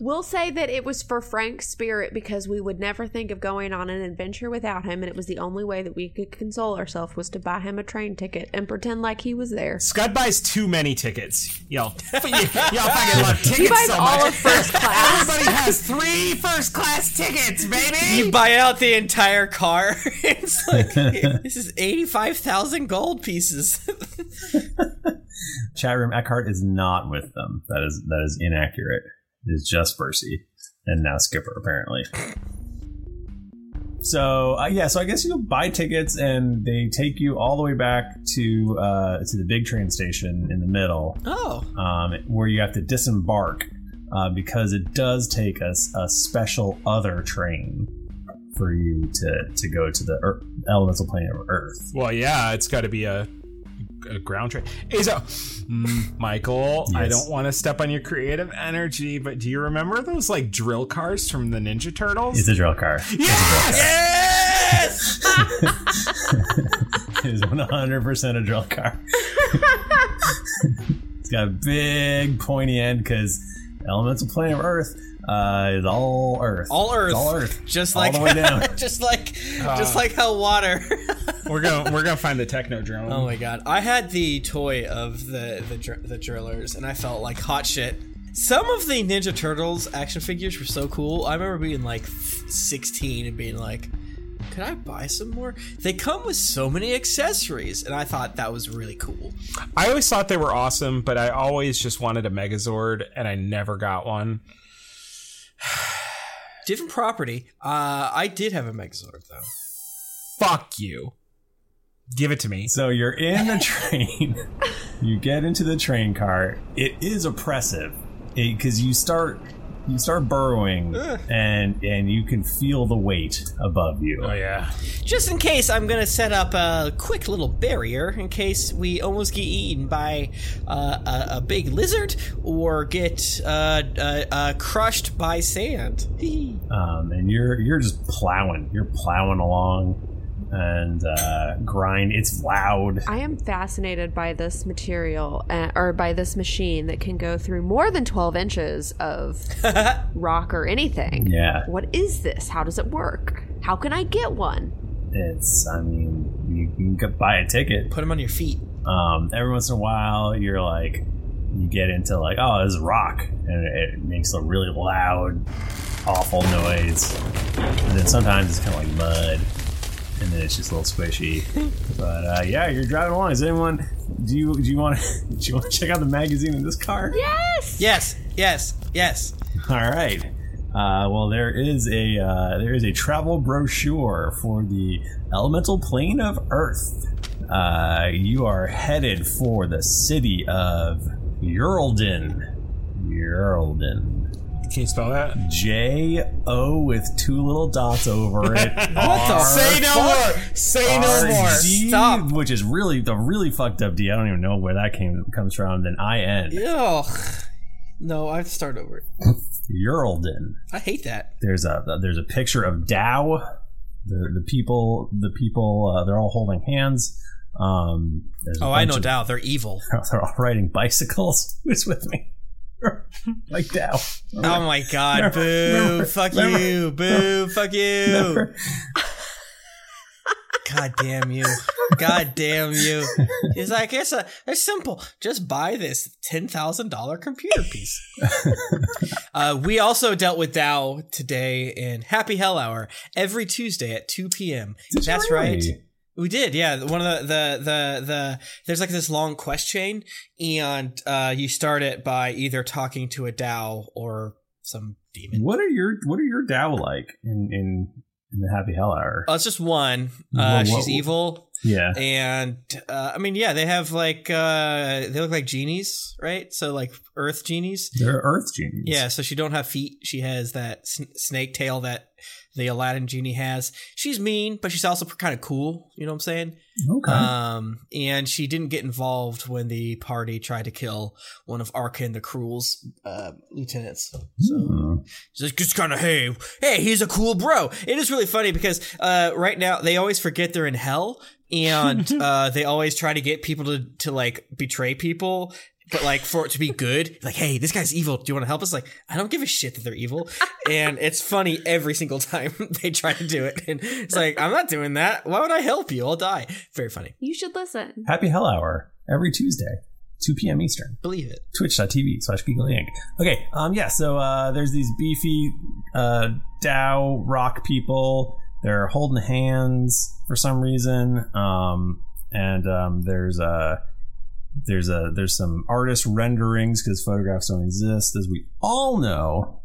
We'll say that it was for Frank's spirit because we would never think of going on an adventure without him, and it was the only way that we could console ourselves was to buy him a train ticket and pretend like he was there. Scud buys too many tickets. Y'all, [LAUGHS] y'all fucking love tickets He buys so all much. of first class. Everybody has three first class tickets, baby. You buy out the entire car. [LAUGHS] it's like [LAUGHS] this is eighty-five thousand gold pieces. Chat room. Eckhart is not with them. That is that is inaccurate. It is just Bercy and now Skipper apparently. So uh, yeah, so I guess you buy tickets and they take you all the way back to uh, to the big train station in the middle, Oh, um, where you have to disembark uh, because it does take us a special other train for you to to go to the Earth, elemental plane of Earth. Well, yeah, it's got to be a, a ground train. Hey, so, mm, Michael, I don't want to step on your creative energy, but do you remember those like drill cars from the Ninja Turtles? It's a drill car. yes! Yes! [LAUGHS] It is 100% a drill car. [LAUGHS] it's got a big pointy end because elemental plane of Earth uh, is all Earth. All Earth, It's all Earth. just All like the way down. [LAUGHS] just like Ah. just like how water. [LAUGHS] we're gonna we're gonna find the Technodrome. oh my god, I had the toy of the the dr- the drillers, and I felt like hot shit. Some of the Ninja Turtles action figures were so cool. I remember being like 16 and being like, "Could I buy some more?" They come with so many accessories, and I thought that was really cool. I always thought they were awesome, but I always just wanted a Megazord, and I never got one. Different property. Uh, I did have a Megazord though. Fuck you. Give it to me. So you're in the train. you get into the train car. It is oppressive because you start you start burrowing and and you can feel the weight above you. Oh yeah. Just in case, I'm gonna set up a quick little barrier in case we almost get eaten by uh, a, a big lizard or get uh, uh, uh, crushed by sand. um, and you're you're just plowing. You're plowing along and uh, grind. It's loud. I am fascinated by this material uh, or by this machine that can go through more than 12 inches of [LAUGHS] rock or anything. Yeah. What is this? How does it work? How can I get one? It's I mean you, you can buy a ticket. Put them on your feet. Um, every once in a while you're like you get into like oh this is rock and it, it makes a really loud awful noise. And then sometimes it's kind of like mud. And then it's just a little squishy, but uh, yeah, you're driving along. Is anyone? Do you do you want to [LAUGHS] do you want to check out the magazine in this car? Yes. Yes, yes, yes. All right. Uh, well, there is a uh, there is a travel brochure for the elemental plane of Earth. Uh, you are headed for the city of Uralden. Uralden. Can you spell that? J O with two little dots over it. [LAUGHS] What the Say no more. Say no more. RD, Stop. Which is really the really fucked up D. I don't even know where that came comes from. Then I N. Ugh. No, I have to start over. Uralden. I hate that. There's a there's a picture of Dao. The the people the people uh, they're all holding hands. Um, Oh, I bunch know of- Dao. They're evil. [LAUGHS] They're all riding bicycles. [LAUGHS] Who's with me? [LAUGHS] like Dao. Oh my god, Remember- boo. remember- fuck remember- you. Boo. Fuck you. God damn you. God damn you. He's like, it's a it's simple. Just buy this ten thousand dollar computer piece. [LAUGHS] uh, we also dealt with Dao today in Happy Hell Hour every Tuesday at two PM. Did That's really? right. We did, yeah. One of the the the the there's like this long quest chain, and uh, you start it by either talking to a Dao or some demon. What are your what are your Dao like in in, in the Happy Hell Hour? Oh, it's just one. Uh, she's evil. yeah. and uh, I mean, yeah, they have like uh, they look like genies, right? So like Earth genies. They're Earth genies. Yeah, so she don't have feet. She has that sn- snake tail that the Aladdin genie has. She's mean, but she's also kind of cool. You know what I'm saying? Okay. Um, and she didn't get involved when the party tried to kill one of Arkin the Cruel's uh, lieutenants. So Hmm. She's just kind of, hey, hey, he's a cool bro. It is really funny because uh, right now they always forget they're in hell, and [LAUGHS] uh, they always try to get people to to like betray people. But like for it to be good, like, hey, this guy's evil. Do you want to help us? Like, I don't give a shit that they're evil, [LAUGHS] and it's funny every single time [LAUGHS] they try to do it. And it's like, I'm not doing that. Why would I help you? I'll die. Very funny. You should listen. Happy Hell Hour every Tuesday, 2 p.m. Eastern. Believe it. Twitch.tv slash Geekly Inc. Okay, um, yeah, so uh, there's these beefy uh, Dao rock people. They're holding hands for some reason. Um, and um, there's a there's a there's some artist renderings because photographs don't exist, as we all know.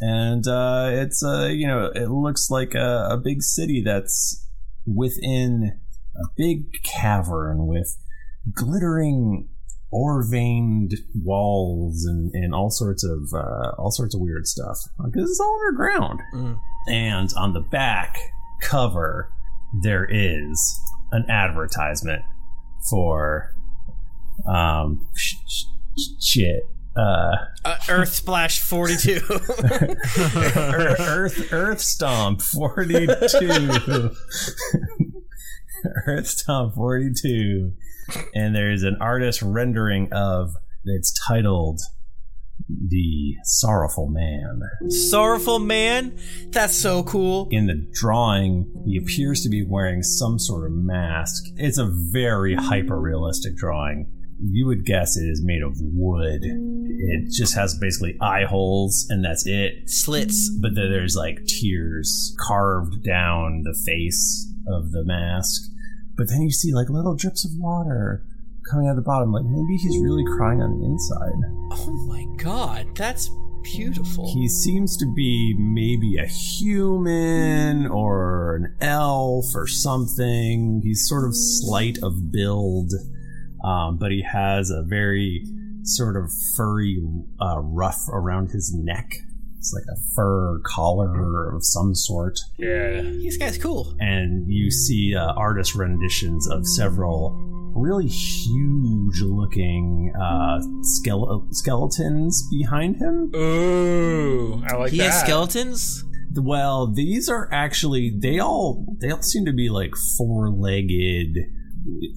and uh, it's uh, you know it looks like a, a big city that's within a big cavern with glittering ore veined walls and, and all sorts of uh, all sorts of weird stuff because it's all underground. Mm. And on the back cover, there is an advertisement for um sh- sh- shit. Uh, Uh, Earth Splash 42. [LAUGHS] Earth, Earth Stomp 42. [LAUGHS] Earth Stomp 42. And there's an artist rendering of it's titled The Sorrowful Man. Sorrowful man? That's so cool. In the drawing, he appears to be wearing some sort of mask. It's a very hyper realistic drawing. You would guess it is made of wood. It just has basically eye holes, and that's it. Slits. But then there's like tears carved down the face of the mask. But then you see like little drips of water coming out of the bottom. Like maybe he's really crying on the inside. Oh my god, that's beautiful. He seems to be maybe a human or an elf or something. He's sort of slight of build, um, but he has a very sort of furry uh, ruff around his neck. It's like a fur collar of some sort. Yeah. This guy's cool. And you see uh, artist renditions of several really huge looking uh, skele- skeletons behind him. Ooh, I like he that. He has skeletons? Well, these are actually they all they all seem to be like four-legged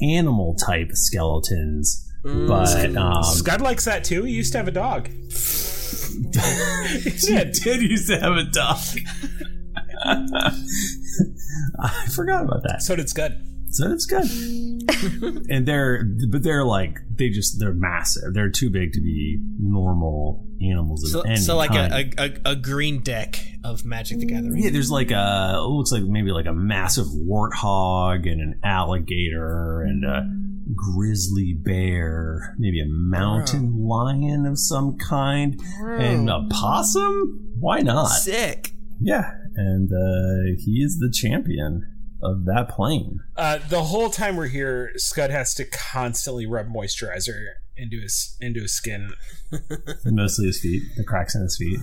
animal type skeletons. But um, Scud likes that too. He used to have a dog. [LAUGHS] yeah, did used to have a dog. [LAUGHS] I forgot about that. So did Scud. So it's good. [LAUGHS] and they're but they're like they just they're massive. They're too big to be normal animals of So, any so like kind. a, a, a green deck of Magic the Gathering. Yeah, there's like a it looks like maybe like a massive warthog and an alligator and a grizzly bear, maybe a mountain lion of some kind, and a possum. Why not? Sick. Yeah, and uh, he is the champion of that plane. Uh, the whole time we're here, Scud has to constantly rub moisturizer into his into his skin. [LAUGHS] Mostly his feet, the cracks in his feet.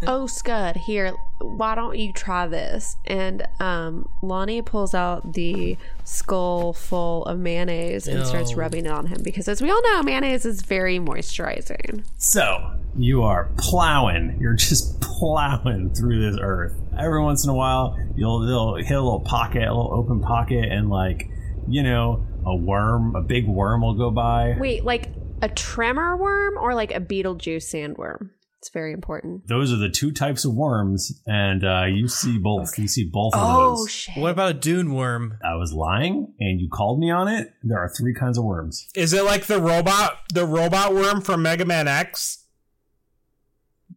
[LAUGHS] oh scud here why don't you try this and um lonnie pulls out the skull full of mayonnaise and starts rubbing it on him because as we all know mayonnaise is very moisturizing So you are plowing. You're just [LAUGHS] plowing through this earth. Every once in a while, you'll, you'll hit a little pocket, a little open pocket, and like you know, a worm, a big worm will go by. wait like a tremor worm or like a beetlejuice sandworm it's very important Those are the two types of worms, and uh, you see both. You see both of Oh, those. shit. What about a dune worm? I was lying, and you called me on it. There are three kinds of worms. Is it like the robot the robot worm from Mega Man X?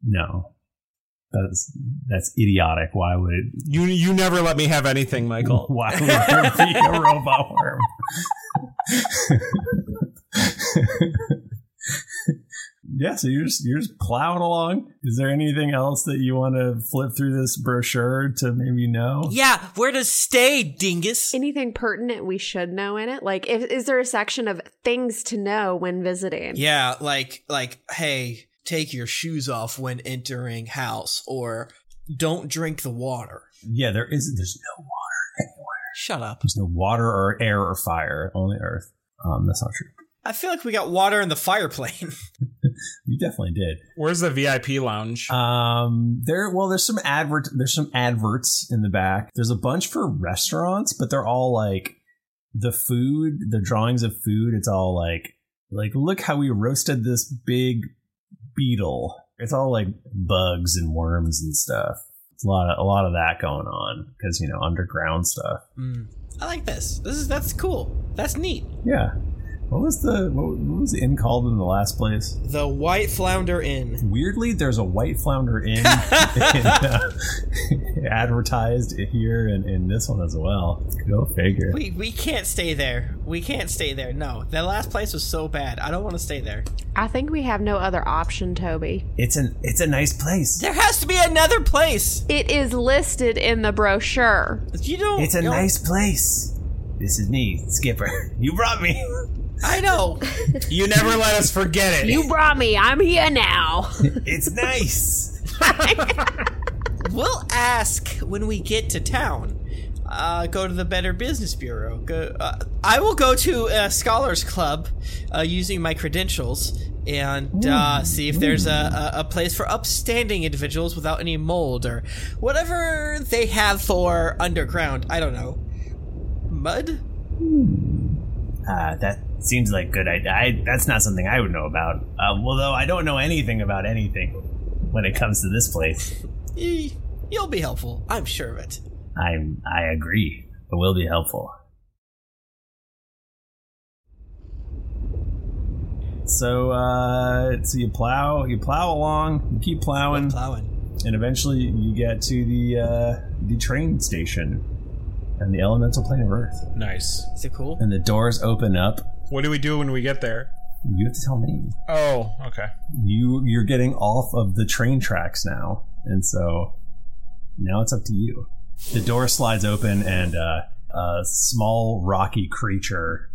No, that's that's idiotic. Why would it? You you never let me have anything, Michael. [LAUGHS] Why would there be a [LAUGHS] robot worm? yeah, so you're just you're just plowing along. Is there anything else that you want to flip through this brochure to maybe know? Yeah, where to stay, dingus? anything pertinent we should know in it like if, is there a section of things to know when visiting Yeah, like like hey, take your shoes off when entering house or don't drink the water. Yeah, there isn't. There's no water anywhere. Shut up. There's no water or air or fire. Only earth. Um, that's not true. I feel like we got water in the fire plane. [LAUGHS] You definitely did. Where's the VIP lounge? Um, there. Well, there's some advert. There's some adverts in the back. There's a bunch for restaurants, but they're all like the food, the drawings of food. It's all like, like look how we roasted this big beetle. It's all like bugs and worms and stuff. It's a lot of a lot of that going on because you know underground stuff. Mm. I like this. This is that's cool. That's neat. Yeah. What was the what, what was the inn called in the last place? The White Flounder Inn. Weirdly, there's a White Flounder Inn [LAUGHS] in, uh, [LAUGHS] advertised here and in this one as well. Go figure. We we can't stay there. We can't stay there. No, that last place was so bad. I don't want to stay there. I think we have no other option, Toby. It's an it's a nice place. There has to be another place. It is listed in the brochure. You don't. It's a don't- nice place. This is me, Skipper. [LAUGHS] You brought me. I know. You never let us forget it. You brought me. I'm here now. It's nice. [LAUGHS] We'll ask when we get to town. Uh, go to the Better Business Bureau. Go. Uh, I will go to a Scholars Club uh, using my credentials and uh, see if there's a, a, a place for upstanding individuals without any mold or whatever they have for underground. I don't know. Mud? Uh, that seems like good idea. I, that's not something I would know about. Uh, although I don't know anything about anything when it comes to this place. You'll be helpful. I'm sure of it. I'm I agree. It will be helpful. So uh so you plow you plow along, you keep plowing, Plowing. and eventually you get to the uh the train station and the elemental plane of earth. Nice. Is it cool? And the doors open up. What do we do when we get there? You have to tell me. Oh, okay. You you're getting off of the train tracks now, and so now it's up to you. The door slides open, and uh, a small rocky creature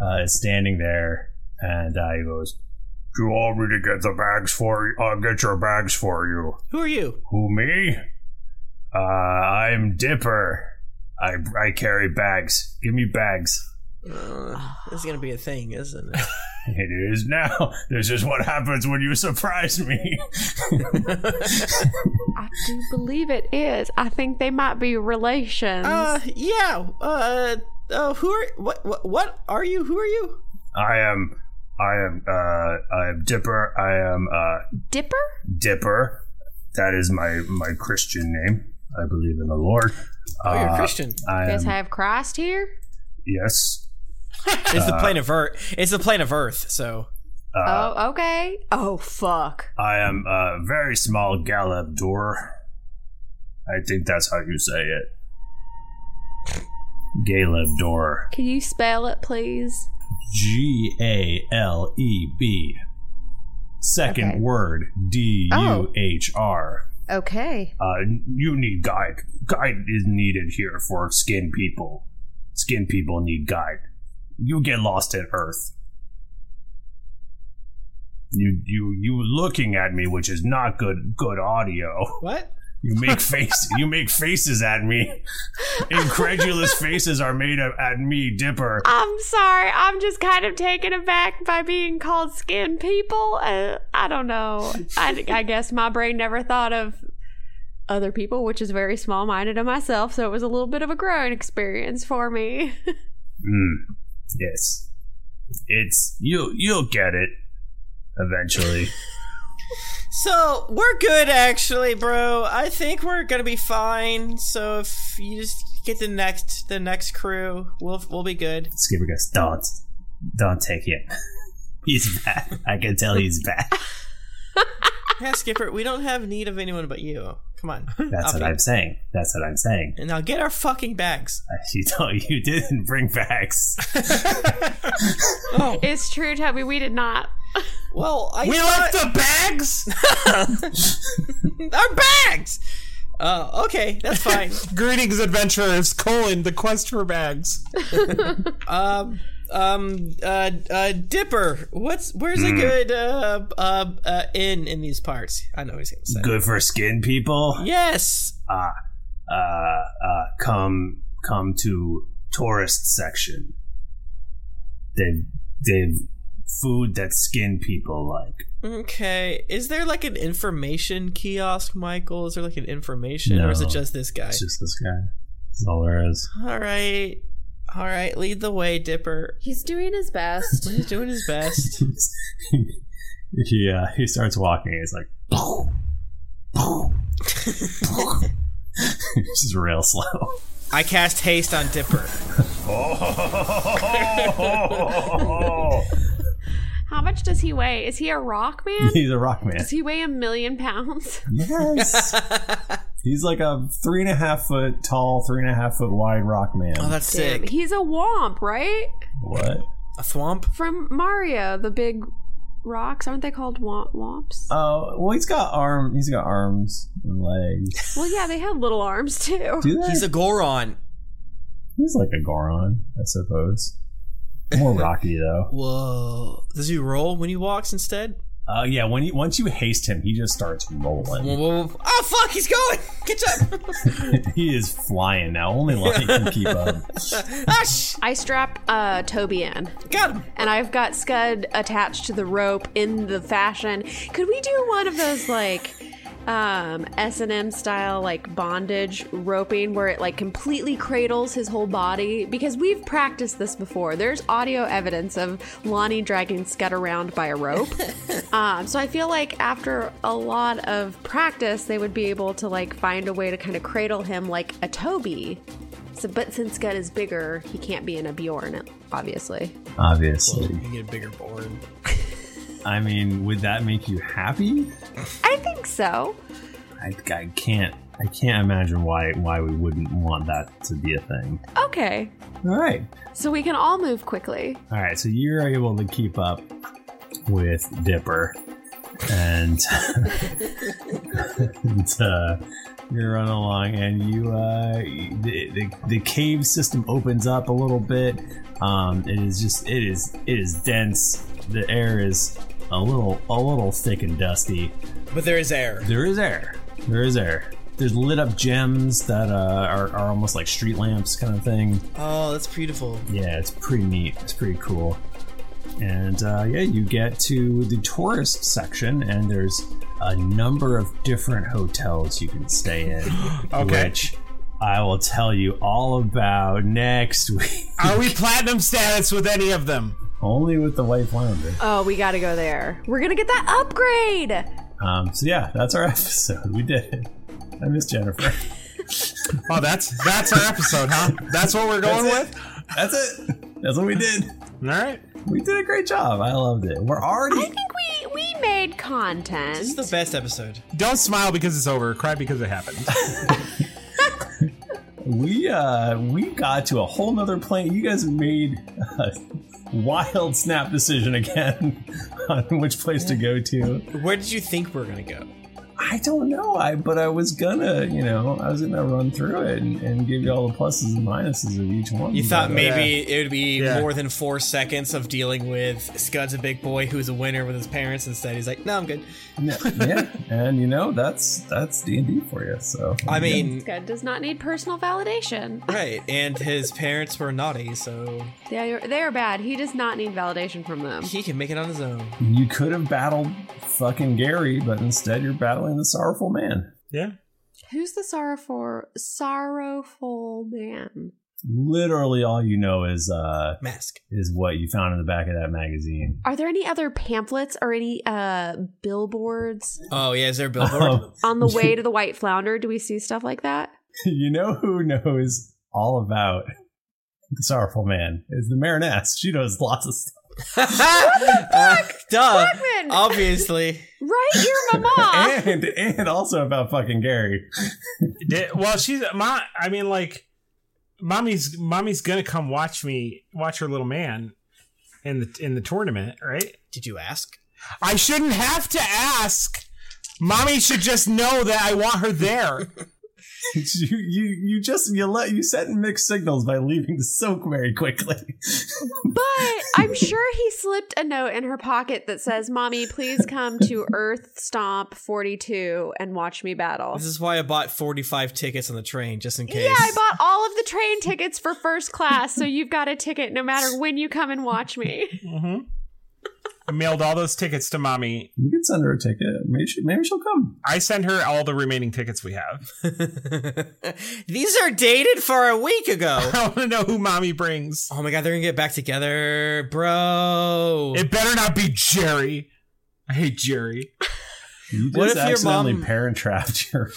uh, is standing there, and uh, he goes, "Do you want me to get the bags for you? I'll get your bags for you." Who are you? Who me? Uh, I'm Dipper. I I carry bags. Give me bags. Uh, this is gonna be a [SIGHS] thing, isn't it? [LAUGHS] It is now. This is what happens when you surprise me. [LAUGHS] [LAUGHS] I do believe it is. I think they might be relations. Uh, yeah. Uh, uh, who are what? What? What are you? Who are you? I am. I am. Uh, I am Dipper. I am uh, Dipper? Dipper. That is my my Christian name. I believe in the Lord. Oh, you're Uh, Christian. I Guess am. I have Christ here. yes. [LAUGHS] It's the plane of Earth. It's the plane of Earth. So Uh, oh, okay. Oh, fuck. I am a very small Galeb Duhr. I think that's how you say it. Galeb Duhr. Can you spell it, please? G A L E B. Second Okay. word D U H R. Okay. Uh, you need guide. Guide is needed here for skin people. Skin people need guide. You get lost in Earth. You you you looking at me, which is not good good audio. what? You make [LAUGHS] face you make faces at me. Incredulous [LAUGHS] faces are made at me, Dipper. I'm sorry. I'm just kind of taken aback by being called skin people. Uh, I don't know. I, I guess my brain never thought of other people, which is very small minded of myself. So it was a little bit of a growing experience for me. [LAUGHS] Mm, yes, it's you. You'll get it eventually. [LAUGHS] So we're good, actually, bro. I think we're gonna be fine. So if you just get the next the next crew, we'll we'll be good. Skipper goes, "Don't, don't take it. [LAUGHS] He's bad. I can tell he's bad." [LAUGHS] Yeah, Skipper, we don't have need of anyone but you. Come on. That's I'll what be- I'm saying. That's what I'm saying. And now get our fucking bags. You don't. You didn't bring bags. [LAUGHS] it's true, Toby. We did not. Well, I we thought- left the bags. [LAUGHS] our bags. Oh, okay, that's fine. [LAUGHS] Greetings, adventurers! Colon, the quest for bags. um, um, uh, uh, Dipper. What's where's a Hmm. good uh, uh, uh, inn in these parts? I know he's gonna say. Good for skin people. Yes. Uh, uh, uh, come, come to tourist section. They've, they've food that skin people like. Okay. Is there like an information kiosk, Michael? Is there like an information, or is it just this guy? It's just this guy. That's all there is. All right. All right. Lead the way, Dipper. He's doing his best. [LAUGHS] He's doing his best. [LAUGHS] he uh, he starts walking. He's like, it's [LAUGHS] just real slow. I cast haste on Dipper. How much does he weigh? Is he a rock man? He's a rock man. Does he weigh a million pounds? [LAUGHS] Yes. [LAUGHS] He's like a three and a half foot tall, three and a half foot wide rock man. Oh, that's Damn, sick. He's a womp, right? what? A thwomp? From Mario, the big rocks. Aren't they called womp womps? Oh, well, he's got arm. He's got arms and legs. [LAUGHS] Well, yeah, they have little arms too. Do they? He's a Goron. He's like a Goron, I suppose. More rocky though. [LAUGHS] Whoa. Does he roll when he walks instead? Uh, yeah. When you once you haste him, he just starts rolling. Whoa, whoa, whoa. Oh, fuck, he's going! [LAUGHS] Catch up! [LAUGHS] he is flying now. Only Lonnie can keep up. ah, sh- I strap uh, Toby in. Got him! And I've got Scud attached to the rope in the fashion. Could we do one of those like um S&M style like bondage roping where it like completely cradles his whole body because we've practiced this before. There's audio evidence of Lonnie dragging Scud around by a rope. [LAUGHS] um so I feel like after a lot of practice they would be able to like find a way to kind of cradle him like a Toby. So, but since Scud is bigger, he can't be in a Bjorn, obviously. Obviously. You can get a bigger board. [LAUGHS] I mean, would that make you happy? I think so. I, I can't. I can't imagine why why we wouldn't want that to be a thing. Okay. All right. So we can all move quickly. All right, so you're able to keep up with Dipper, and, [LAUGHS] and uh, you're running along, and you uh, the, the the cave system opens up a little bit. Um, it is just it is it is dense. The air is a little a little thick and dusty. But there is air. There is air. There is air. There's lit up gems that uh, are, are almost like street lamps, kind of thing. Oh, that's beautiful. Yeah, it's pretty neat. It's pretty cool. And uh, yeah, you get to the tourist section, and there's a number of different hotels you can stay in. [GASPS] Okay. Which I will tell you all about next [LAUGHS] week. Are we platinum status with any of them? Only with the White Flounder. Oh, we gotta go there. We're gonna get that upgrade. Um, so yeah, that's our [LAUGHS] episode. We did it. I miss Jennifer. [LAUGHS] Oh, that's that's our episode, huh? That's what we're going That's with. That's it. That's what we did. All right. We did a great job. I loved it. We're already. I think we we made content. This is the best episode. Don't smile because it's over. Cry because it happened. [LAUGHS] We uh we got to a whole nother plane. You guys made a wild snap decision again [LAUGHS] on which place to go to. Where did you think we are gonna go? I don't know. I but I was gonna, you know, I was gonna run through it and, and give you all the pluses and minuses of each one. You thought But, maybe it would be Yeah. more than four seconds of dealing with Scud's a big boy who's a winner with his parents. Instead, he's like, "No, I'm good." yeah, yeah, [LAUGHS] and you know that's that's D and D for you. So I mean, Scud does not need personal validation. right? And his parents were naughty, so They are, they are bad. He does not need validation from them. he can make it on his own. you could have battled fucking Gary, but instead you're battling the sorrowful man. yeah. Who's the sorrowful sorrowful man? Literally, all you know is uh Mask. is what you found in the back of that magazine. Are there any other pamphlets or any uh billboards Oh yeah, is there a billboard? Um, [LAUGHS] on the way [LAUGHS] to the White Flounder? Do we see stuff like that? you know who knows all about the sorrowful man is the Mariness. She knows lots of stuff. Uh, duh. Blackman! Obviously. Right, your mama. [LAUGHS] and and also about fucking Gary. [LAUGHS] Did- well, she's my. I mean, like, mommy's mommy's gonna come watch me watch her little man in the in the tournament, right? Did you ask? I shouldn't have to ask. Mommy should just know that I want her there. [LAUGHS] [LAUGHS] you you you just you let you sent mixed signals by leaving the soak very quickly. [LAUGHS] But I'm sure he slipped a note in her pocket that says, Mommy, please come to Earth Stomp 42 and watch me battle. This is why I bought 45 tickets on the train, just in case. Yeah, I bought all of the train tickets for first class, so you've got a ticket no matter when you come and watch me. Mm-hmm. I mailed all those tickets to mommy. you can send her a ticket. Maybe she, maybe she'll come. I sent her all the remaining tickets we have. [LAUGHS] These are dated for a week ago. [LAUGHS] I want to know who mommy brings. Oh my god, they're gonna get back together, bro. It better not be Jerry. I hate Jerry. [LAUGHS] You just What if your accidentally mom- parent trapped your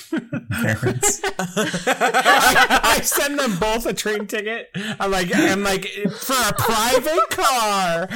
parents. [LAUGHS] I send them both a train ticket. I'm like, I'm like for a private car.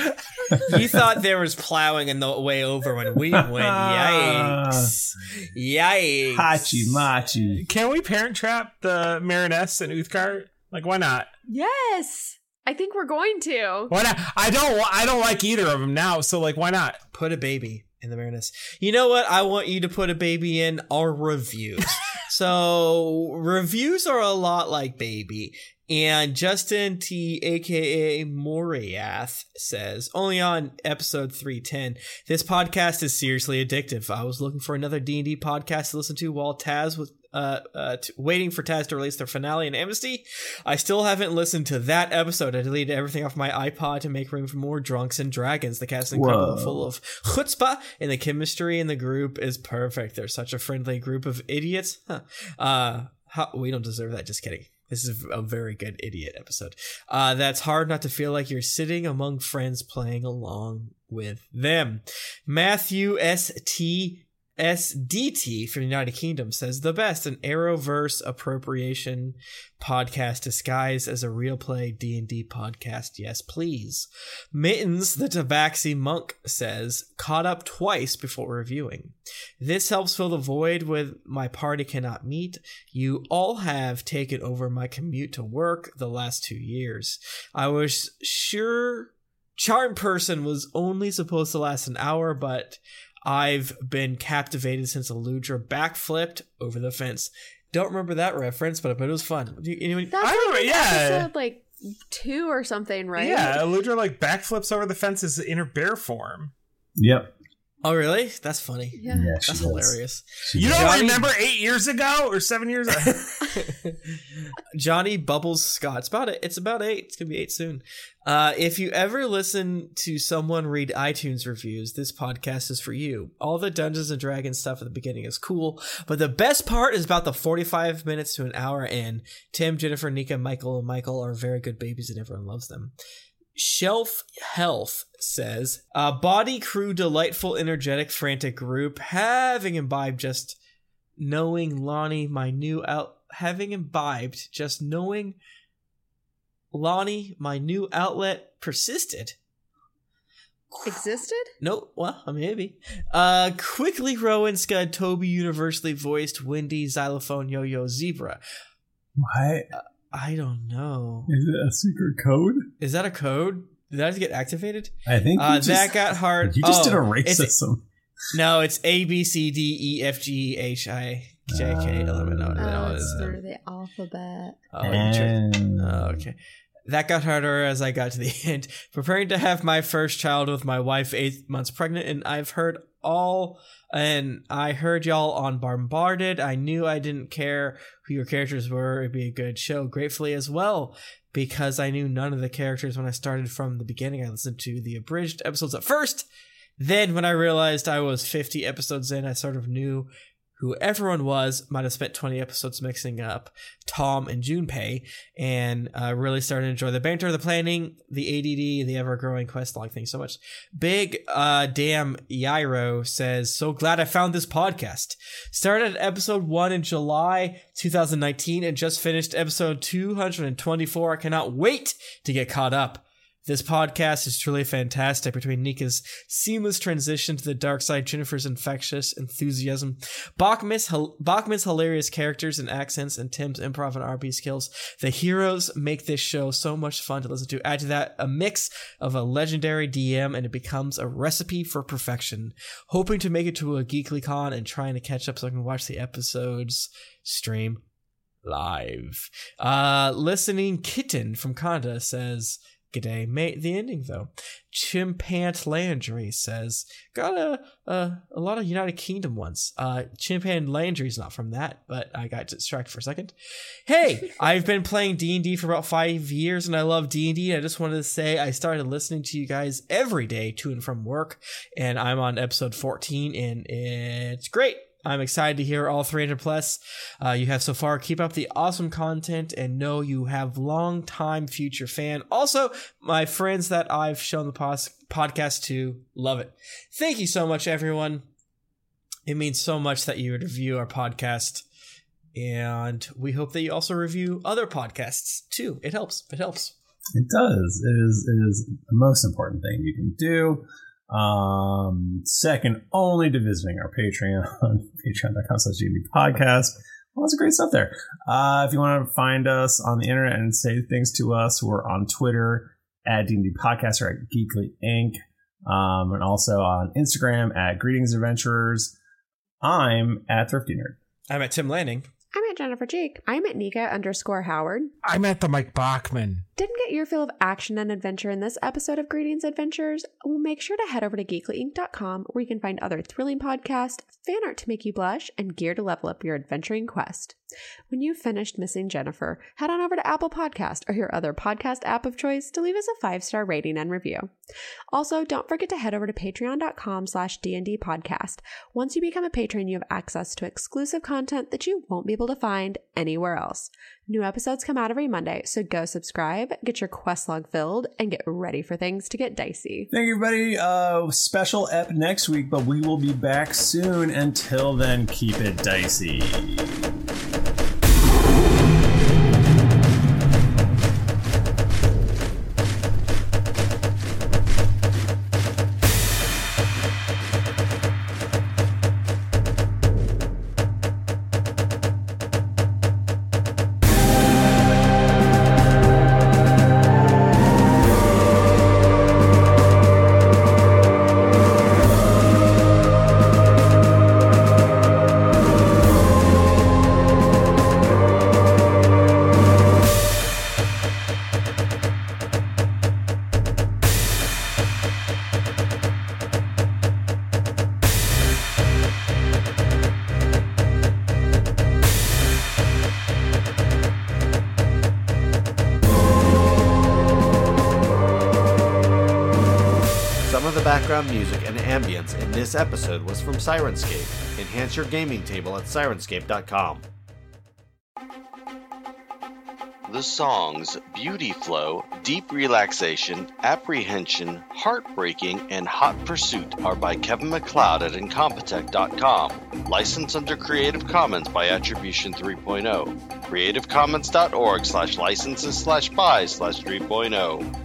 you thought there was plowing in the way over when we went. Yikes! Yikes! Hachi machi. Can we parent trap the Mariness and Uthgar? Like, why not? Yes. I think we're going to. Why not? I don't. I don't like either of them now. So like, why not? Put a baby in the Marinus. You know what? I want you to put a baby in our reviews. [LAUGHS] so reviews are a lot like baby. And Justin T, aka Moriath, says, only on episode 310, this podcast is seriously addictive. I was looking for another D&D podcast to listen to while Taz was uh, uh, t- waiting for Taz to release their finale in Amnesty. I still haven't listened to that episode. I deleted everything off my iPod to make room for more drunks and dragons. The cast is incredible, Whoa. full of chutzpah, and the chemistry in the group is perfect. They're such a friendly group of idiots. Huh. Uh, how, we don't deserve that. Just kidding. This is a very good idiot episode. Uh, that's hard not to feel like you're sitting among friends playing along with them. Matthew S. SDT from the United Kingdom says the best an Arrowverse appropriation podcast disguised as a real play D&D podcast. Yes, please. Mittens the Tabaxi monk says caught up twice before reviewing. This helps fill the void with my party cannot meet. You all have taken over my commute to work the last 2 years. I was sure Charm Person was only supposed to last an hour, but I've been captivated since Aludra backflipped over the fence. Don't remember that reference, but I bet it was fun. Do you, anyone? That's I like remember- in yeah. episode like two or something, right? Yeah, Eludra like backflips over the fences in her bear form. Yep. Oh, really? That's funny. Yeah. Yeah, That's does. hilarious. She You does. don't Johnny- remember eight years ago or seven years ago? [LAUGHS] [LAUGHS] Johnny Bubbles Scott. It's about it. It's about eight. It's gonna be eight soon. Uh, if you ever listen to someone read iTunes reviews, this podcast is for you. All the Dungeons and Dragons stuff at the beginning is cool, but the best part is about the forty-five minutes to an hour in. Tim, Jennifer, Nika, Michael, and Michael are very good babies, and everyone loves them. Shelf Health says, uh, Body Crew, delightful, energetic, frantic group, having imbibed just knowing Lonnie, my new out, having imbibed just knowing Lonnie, my new outlet, persisted. Existed? No, well, maybe. Uh, quickly, Rowan Scud, Toby universally voiced Windy, Xylophone, Yo Yo, Zebra. What? I don't know. Is it a secret code? Is that a code? Did that get activated? I think Uh, just, that got hard. You just did a Oh, it's- racism. No, it's A B C D E F G H I J K L M N O. Oh, No, it's it's, through the alphabet. oh, you And- Oh, okay. That got harder as I got to the [LAUGHS] end. Preparing to have my first child with my wife, eight months pregnant, and I've heard all, and I heard y'all on Bombarded. I knew I didn't care who your characters were. It'd be a good show. Gratefully as well, because I knew none of the characters when I started from the beginning. I listened to the abridged episodes at first. Then, when I realized I was 50 episodes in, I sort of knew who everyone was. Might have spent 20 episodes mixing up Tom and Junpei, and uh, really started to enjoy the banter, the planning, the ADD, the ever growing quest log. Thanks so much. Big uh, damn Yairo says, So glad I found this podcast. Started episode one in July 2019 and just finished episode 224. I cannot wait to get caught up. This podcast is truly fantastic between Nika's seamless transition to the dark side, Jennifer's infectious enthusiasm, Bachman's, Bachman's hilarious characters and accents, and Tim's improv and RP skills. The heroes make this show so much fun to listen to. Add to that a mix of a legendary DM, and it becomes a recipe for perfection. Hoping to make it to a Geekly Con and trying to catch up so I can watch the episodes stream live. Uh, listening Kitten from Conda says, G'day, mate. The ending, though. Chimpant Landry says, got a, a, a lot of United Kingdom ones. Uh, Chimpant Landry's not from that, but I got distracted for a second. Hey, [LAUGHS] I've been playing D&D for about five years, and I love D&D. I just wanted to say I started listening to you guys every day to and from work, and I'm on episode 14, and it's great. I'm excited to hear all 300 plus uh, you have so far. Keep up the awesome content and know you have long time future fan. Also, my friends that I've shown the pos- podcast to love it. Thank you so much, everyone. It means so much that you review our podcast. And we hope that you also review other podcasts too. It helps. It helps. It does. It is, it is the most important thing you can do. Um, second only to visiting our Patreon, [LAUGHS] patreon.com slash podcast. Lots of great stuff there. Uh, if you want to find us on the internet and say things to us, we're on Twitter at D&D Podcast or at Geekly Inc. Um, and also on Instagram at Greetings Adventurers. I'm at Thrifty Nerd. I'm at Tim Lanning. I'm at Jennifer Jake. I'm at Nika underscore Howard. I'm at the Mike Bachman. Didn't get your fill of action and adventure in this episode of Greetings Adventurers? Well, make sure to head over to geeklyinc.com where you can find other thrilling podcasts, fan art to make you blush, and gear to level up your adventuring quest. When you've finished missing Jennifer, head on over to Apple Podcast or your other podcast app of choice to leave us a five-star rating and review. Also, don't forget to head over to patreon.com slash D&D podcast. Once you become a patron, you have access to exclusive content that you won't be able to find anywhere else. New episodes come out every Monday, so go subscribe, get your quest log filled, and get ready for things to get dicey. Thank you, everybody. Uh, special ep next week, but we will be back soon. Until then, keep it dicey. This episode was from Sirenscape. Enhance your gaming table at sirenscape.com. The songs Beauty Flow, Deep Relaxation, Apprehension, Heartbreaking, and Hot Pursuit are by Kevin MacLeod at Incompetech.com. Licensed under Creative Commons by Attribution 3.0. CreativeCommons.org slash licenses slash buy slash oh. 3.0.